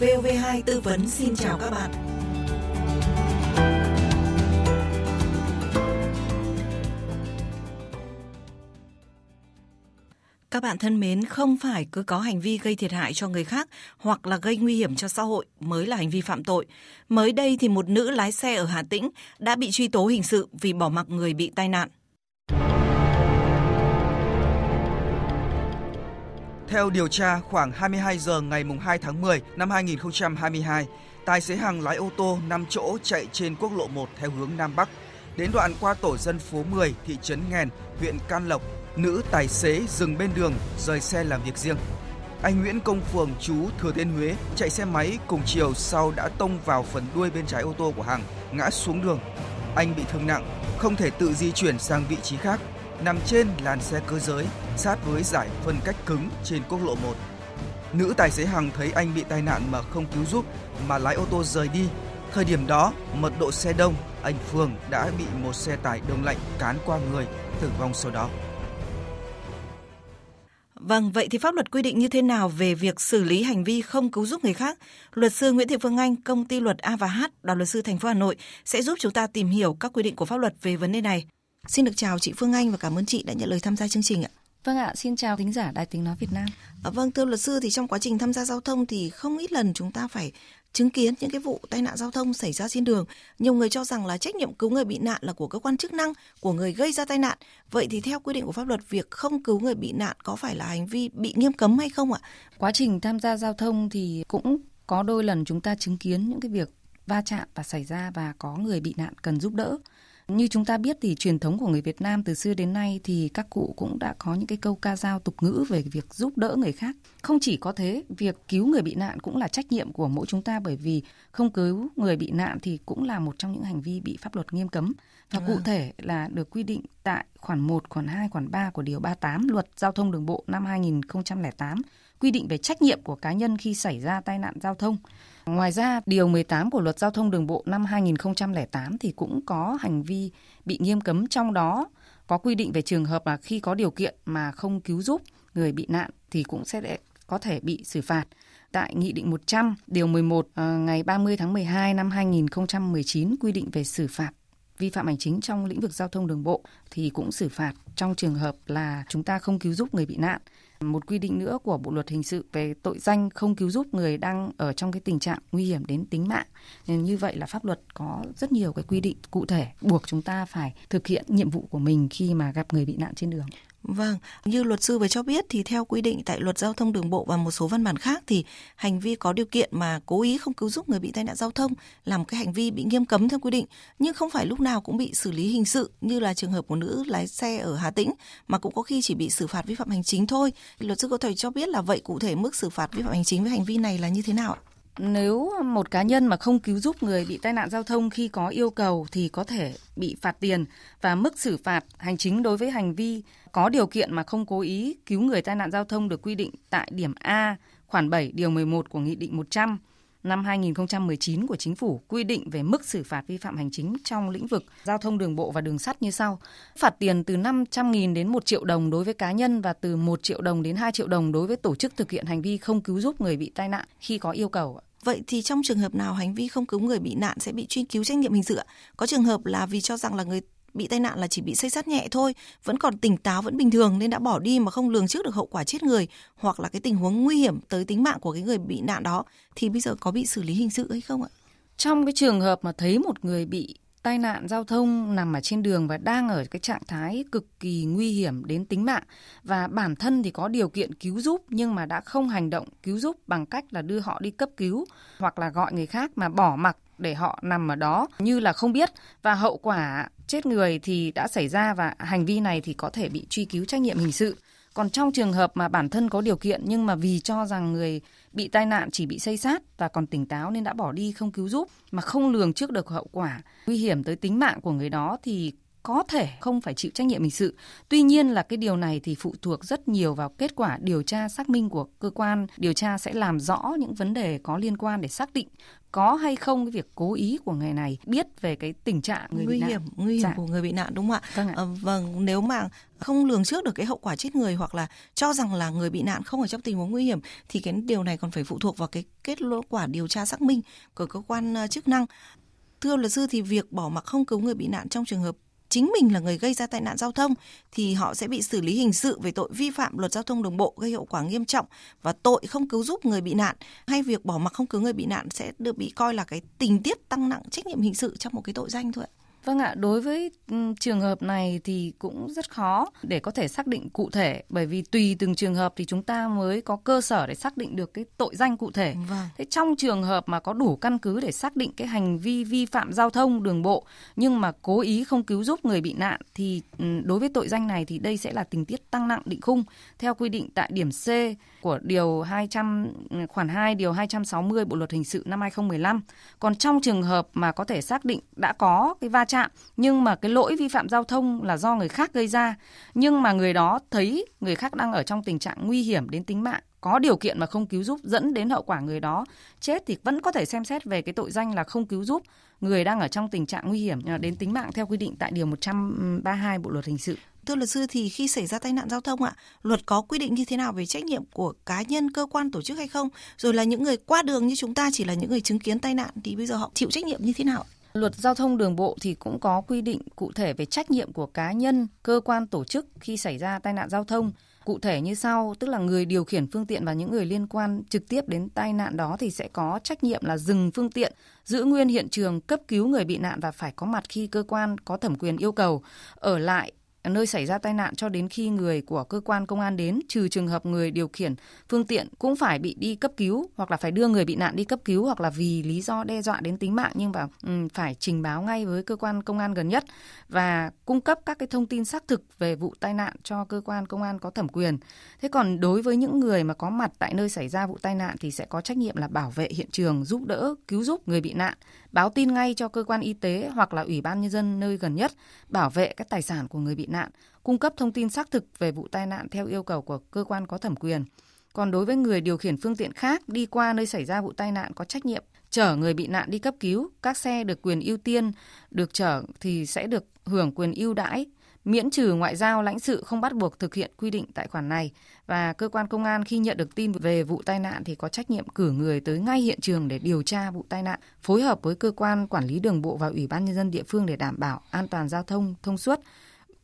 VOV2 tư vấn xin chào các bạn. Các bạn thân mến, không phải cứ có hành vi gây thiệt hại cho người khác hoặc là gây nguy hiểm cho xã hội mới là hành vi phạm tội. Mới đây thì một nữ lái xe ở Hà Tĩnh đã bị truy tố hình sự vì bỏ mặc người bị tai nạn. Theo điều tra, khoảng 22 giờ ngày 2 tháng 10 năm 2022, tài xế Hằng lái ô tô 5 chỗ chạy trên quốc lộ 1 theo hướng Nam Bắc. Đến đoạn qua tổ dân phố 10, thị trấn Nghèn, huyện Can Lộc, nữ tài xế dừng bên đường rời xe làm việc riêng. Anh Nguyễn Công Phường chú Thừa Thiên Huế chạy xe máy cùng chiều sau đã tông vào phần đuôi bên trái ô tô của Hằng, ngã xuống đường. Anh bị thương nặng, không thể tự di chuyển sang vị trí khác, nằm trên làn xe cơ giới sát với giải phân cách cứng trên quốc lộ 1. Nữ tài xế Hằng thấy anh bị tai nạn mà không cứu giúp mà lái ô tô rời đi. Thời điểm đó, mật độ xe đông, anh Phương đã bị một xe tải đông lạnh cán qua người, tử vong sau đó. Vâng, vậy thì pháp luật quy định như thế nào về việc xử lý hành vi không cứu giúp người khác? Luật sư Nguyễn Thị Phương Anh, công ty luật A và H, đoàn luật sư thành phố Hà Nội sẽ giúp chúng ta tìm hiểu các quy định của pháp luật về vấn đề này. Xin được chào chị Phương Anh và cảm ơn chị đã nhận lời tham gia chương trình ạ. Vâng ạ, xin chào thính giả Đài Tiếng Nói Việt Nam. À, vâng, thưa luật sư thì trong quá trình tham gia giao thông thì không ít lần chúng ta phải chứng kiến những cái vụ tai nạn giao thông xảy ra trên đường. Nhiều người cho rằng là trách nhiệm cứu người bị nạn là của cơ quan chức năng, của người gây ra tai nạn. Vậy thì theo quy định của pháp luật, việc không cứu người bị nạn có phải là hành vi bị nghiêm cấm hay không ạ? Quá trình tham gia giao thông thì cũng có đôi lần chúng ta chứng kiến những cái việc va chạm và xảy ra và có người bị nạn cần giúp đỡ. Như chúng ta biết thì truyền thống của người Việt Nam từ xưa đến nay thì các cụ cũng đã có những cái câu ca dao tục ngữ về việc giúp đỡ người khác. Không chỉ có thế, việc cứu người bị nạn cũng là trách nhiệm của mỗi chúng ta bởi vì không cứu người bị nạn thì cũng là một trong những hành vi bị pháp luật nghiêm cấm. Và cụ thể là được quy định tại khoản 1, khoản 2, khoản 3 của điều 38 Luật Giao thông Đường bộ năm 2008 quy định về trách nhiệm của cá nhân khi xảy ra tai nạn giao thông. Ngoài ra, Điều 18 của Luật Giao thông Đường bộ năm 2008 thì cũng có hành vi bị nghiêm cấm trong đó có quy định về trường hợp là khi có điều kiện mà không cứu giúp người bị nạn thì cũng sẽ có thể bị xử phạt. Tại Nghị định 100, Điều 11 ờ, ngày 30 tháng 12 năm 2019 quy định về xử phạt vi phạm hành chính trong lĩnh vực giao thông đường bộ thì cũng xử phạt trong trường hợp là chúng ta không cứu giúp người bị nạn. Một quy định nữa của Bộ luật hình sự về tội danh không cứu giúp người đang ở trong cái tình trạng nguy hiểm đến tính mạng. Nên như vậy là pháp luật có rất nhiều cái quy định cụ thể buộc chúng ta phải thực hiện nhiệm vụ của mình khi mà gặp người bị nạn trên đường. Vâng, như luật sư vừa cho biết thì theo quy định tại luật giao thông đường bộ và một số văn bản khác thì hành vi có điều kiện mà cố ý không cứu giúp người bị tai nạn giao thông là một cái hành vi bị nghiêm cấm theo quy định, nhưng không phải lúc nào cũng bị xử lý hình sự như là trường hợp của nữ lái xe ở Hà Tĩnh mà cũng có khi chỉ bị xử phạt vi phạm hành chính thôi. Luật sư có thể cho biết là vậy cụ thể mức xử phạt vi phạm hành chính với hành vi này là như thế nào ạ? Nếu một cá nhân mà không cứu giúp người bị tai nạn giao thông khi có yêu cầu thì có thể bị phạt tiền và mức xử phạt hành chính đối với hành vi có điều kiện mà không cố ý cứu người tai nạn giao thông được quy định tại điểm A, khoản 7 điều 11 của Nghị định 100 năm 2019 của Chính phủ quy định về mức xử phạt vi phạm hành chính trong lĩnh vực giao thông đường bộ và đường sắt như sau. Phạt tiền từ 500.000 đến 1 triệu đồng đối với cá nhân và từ 1 triệu đồng đến 2 triệu đồng đối với tổ chức thực hiện hành vi không cứu giúp người bị tai nạn khi có yêu cầu. Vậy thì trong trường hợp nào hành vi không cứu người bị nạn sẽ bị truy cứu trách nhiệm hình sự? Có trường hợp là vì cho rằng là người bị tai nạn là chỉ bị xây sát nhẹ thôi, vẫn còn tỉnh táo vẫn bình thường nên đã bỏ đi mà không lường trước được hậu quả chết người hoặc là cái tình huống nguy hiểm tới tính mạng của cái người bị nạn đó thì bây giờ có bị xử lý hình sự hay không ạ? Trong cái trường hợp mà thấy một người bị tai nạn giao thông nằm ở trên đường và đang ở cái trạng thái cực kỳ nguy hiểm đến tính mạng và bản thân thì có điều kiện cứu giúp nhưng mà đã không hành động cứu giúp bằng cách là đưa họ đi cấp cứu hoặc là gọi người khác mà bỏ mặc để họ nằm ở đó như là không biết và hậu quả chết người thì đã xảy ra và hành vi này thì có thể bị truy cứu trách nhiệm hình sự. Còn trong trường hợp mà bản thân có điều kiện nhưng mà vì cho rằng người bị tai nạn chỉ bị xây sát và còn tỉnh táo nên đã bỏ đi không cứu giúp mà không lường trước được hậu quả nguy hiểm tới tính mạng của người đó thì có thể không phải chịu trách nhiệm hình sự. Tuy nhiên là cái điều này thì phụ thuộc rất nhiều vào kết quả điều tra xác minh của cơ quan điều tra sẽ làm rõ những vấn đề có liên quan để xác định có hay không cái việc cố ý của người này biết về cái tình trạng người nguy bị hiểm nạn. nguy hiểm Dạ. của người bị nạn đúng không ạ? Vâng ạ. Ờ, vâng nếu mà không lường trước được cái hậu quả chết người hoặc là cho rằng là người bị nạn không ở trong tình huống nguy hiểm thì cái điều này còn phải phụ thuộc vào cái kết quả điều tra xác minh của cơ quan ờ, chức năng. Thưa luật sư thì việc bỏ mặc không cứu người bị nạn trong trường hợp chính mình là người gây ra tai nạn giao thông thì họ sẽ bị xử lý hình sự về tội vi phạm luật giao thông đường bộ gây hậu quả nghiêm trọng và tội không cứu giúp người bị nạn hay việc bỏ mặc không cứu người bị nạn sẽ được bị coi là cái tình tiết tăng nặng trách nhiệm hình sự trong một cái tội danh thôi ạ. Vâng ạ, đối với ừm, trường hợp này thì cũng rất khó để có thể xác định cụ thể bởi vì tùy từng trường hợp thì chúng ta mới có cơ sở để xác định được cái tội danh cụ thể. Vâng. Thế trong trường hợp mà có đủ căn cứ để xác định cái hành vi vi phạm giao thông đường bộ nhưng mà cố ý không cứu giúp người bị nạn thì ừm, đối với tội danh này thì đây sẽ là tình tiết tăng nặng định khung theo quy định tại điểm C của điều 200 khoản 2 điều 260 Bộ luật hình sự năm 2015. Còn trong trường hợp mà có thể xác định đã có cái va chạm nhưng mà cái lỗi vi phạm giao thông là do người khác gây ra nhưng mà người đó thấy người khác đang ở trong tình trạng nguy hiểm đến tính mạng có điều kiện mà không cứu giúp dẫn đến hậu quả người đó chết thì vẫn có thể xem xét về cái tội danh là không cứu giúp người đang ở trong tình trạng nguy hiểm à, đến tính mạng theo quy định tại điều 132 Bộ luật hình sự. Thưa luật sư thì khi xảy ra tai nạn giao thông ạ, luật có quy định như thế nào về trách nhiệm của cá nhân, cơ quan, tổ chức hay không? Rồi là những người qua đường như chúng ta chỉ là những người chứng kiến tai nạn thì bây giờ họ chịu trách nhiệm như thế nào? Luật giao thông đường bộ thì cũng có quy định cụ thể về trách nhiệm của cá nhân, cơ quan tổ chức khi xảy ra tai nạn giao thông. Cụ thể như sau, tức là người điều khiển phương tiện và những người liên quan trực tiếp đến tai nạn đó thì sẽ có trách nhiệm là dừng phương tiện, giữ nguyên hiện trường, cấp cứu người bị nạn và phải có mặt khi cơ quan có thẩm quyền yêu cầu, ở lại nơi xảy ra tai nạn cho đến khi người của cơ quan công an đến, trừ trường hợp người điều khiển phương tiện cũng phải bị đi cấp cứu hoặc là phải đưa người bị nạn đi cấp cứu hoặc là vì lý do đe dọa đến tính mạng nhưng mà um, phải trình báo ngay với cơ quan công an gần nhất và cung cấp các cái thông tin xác thực về vụ tai nạn cho cơ quan công an có thẩm quyền. Thế còn đối với những người mà có mặt tại nơi xảy ra vụ tai nạn thì sẽ có trách nhiệm là bảo vệ hiện trường, giúp đỡ, cứu giúp người bị nạn, báo tin ngay cho cơ quan y tế hoặc là ủy ban nhân dân nơi gần nhất, bảo vệ các tài sản của người bị nạn, cung cấp thông tin xác thực về vụ tai nạn theo yêu cầu của cơ quan có thẩm quyền. Còn đối với người điều khiển phương tiện khác đi qua nơi xảy ra vụ tai nạn có trách nhiệm chở người bị nạn đi cấp cứu, các xe được quyền ưu tiên được chở thì sẽ được hưởng quyền ưu đãi miễn trừ ngoại giao lãnh sự không bắt buộc thực hiện quy định tại khoản này và cơ quan công an khi nhận được tin về vụ tai nạn thì có trách nhiệm cử người tới ngay hiện trường để điều tra vụ tai nạn, phối hợp với cơ quan quản lý đường bộ và ủy ban nhân dân địa phương để đảm bảo an toàn giao thông thông suốt.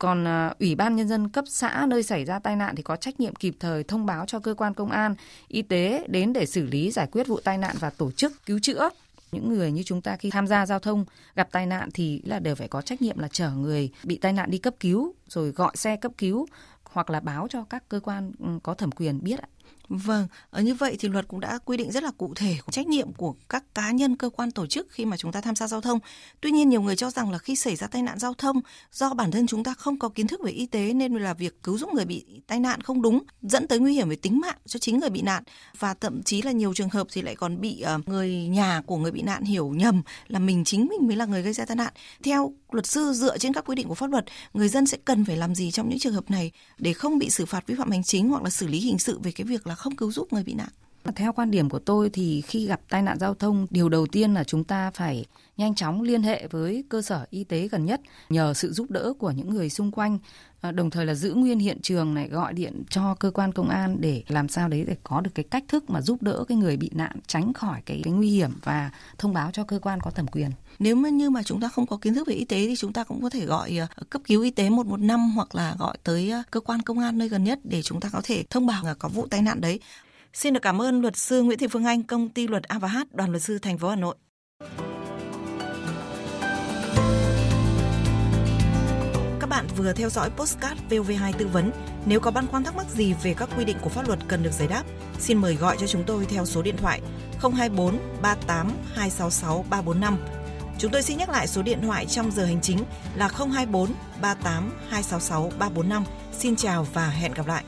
Còn à, ủy ban nhân dân cấp xã nơi xảy ra tai nạn thì có trách nhiệm kịp thời thông báo cho cơ quan công an, y tế đến để xử lý giải quyết vụ tai nạn và tổ chức cứu chữa những người như chúng ta khi tham gia giao thông gặp tai nạn thì là đều phải có trách nhiệm là chở người bị tai nạn đi cấp cứu rồi gọi xe cấp cứu hoặc là báo cho các cơ quan ừ, có thẩm quyền biết ạ. Vâng, ở như vậy thì luật cũng đã quy định rất là cụ thể trách nhiệm của các cá nhân, cơ quan tổ chức khi mà chúng ta tham gia giao thông. Tuy nhiên nhiều người cho rằng là khi xảy ra tai nạn giao thông do bản thân chúng ta không có kiến thức về y tế nên là việc cứu giúp người bị tai nạn không đúng dẫn tới nguy hiểm về tính mạng cho chính người bị nạn và thậm chí là nhiều trường hợp thì lại còn bị ờ, người nhà của người bị nạn hiểu nhầm là mình chính mình mới là người gây ra tai nạn. Theo luật sư dựa trên các quy định của pháp luật, người dân sẽ cần phải làm gì trong những trường hợp này để không bị xử phạt vi phạm hành chính hoặc là xử lý hình sự về cái việc là không cứu giúp người bị nạn? Theo quan điểm của tôi thì khi gặp tai nạn giao thông, điều đầu tiên là chúng ta phải nhanh chóng liên hệ với cơ sở y tế gần nhất, nhờ sự giúp đỡ của những người xung quanh, à, đồng thời là giữ nguyên hiện trường này, gọi điện cho cơ quan công an để làm sao đấy để có được cái cách thức mà giúp đỡ cái người bị nạn tránh khỏi cái, cái nguy hiểm và thông báo cho cơ quan có thẩm quyền. Nếu mà như mà chúng ta không có kiến thức về y tế thì chúng ta cũng có thể gọi à, cấp cứu y tế 115 hoặc là gọi tới à, cơ quan công an nơi gần nhất để chúng ta có thể thông báo là có vụ tai nạn đấy. Xin được cảm ơn luật sư Nguyễn Thị Phương Anh, công ty luật A và H, đoàn luật sư thành phố Hà Nội. Các bạn vừa theo dõi postcard VOV2 tư vấn. Nếu có băn khoăn thắc mắc gì về các quy định của pháp luật cần được giải đáp, xin mời gọi cho chúng tôi theo số điện thoại 024 38 266 345. Chúng tôi xin nhắc lại số điện thoại trong giờ hành chính là 024 38 266 345. Xin chào và hẹn gặp lại.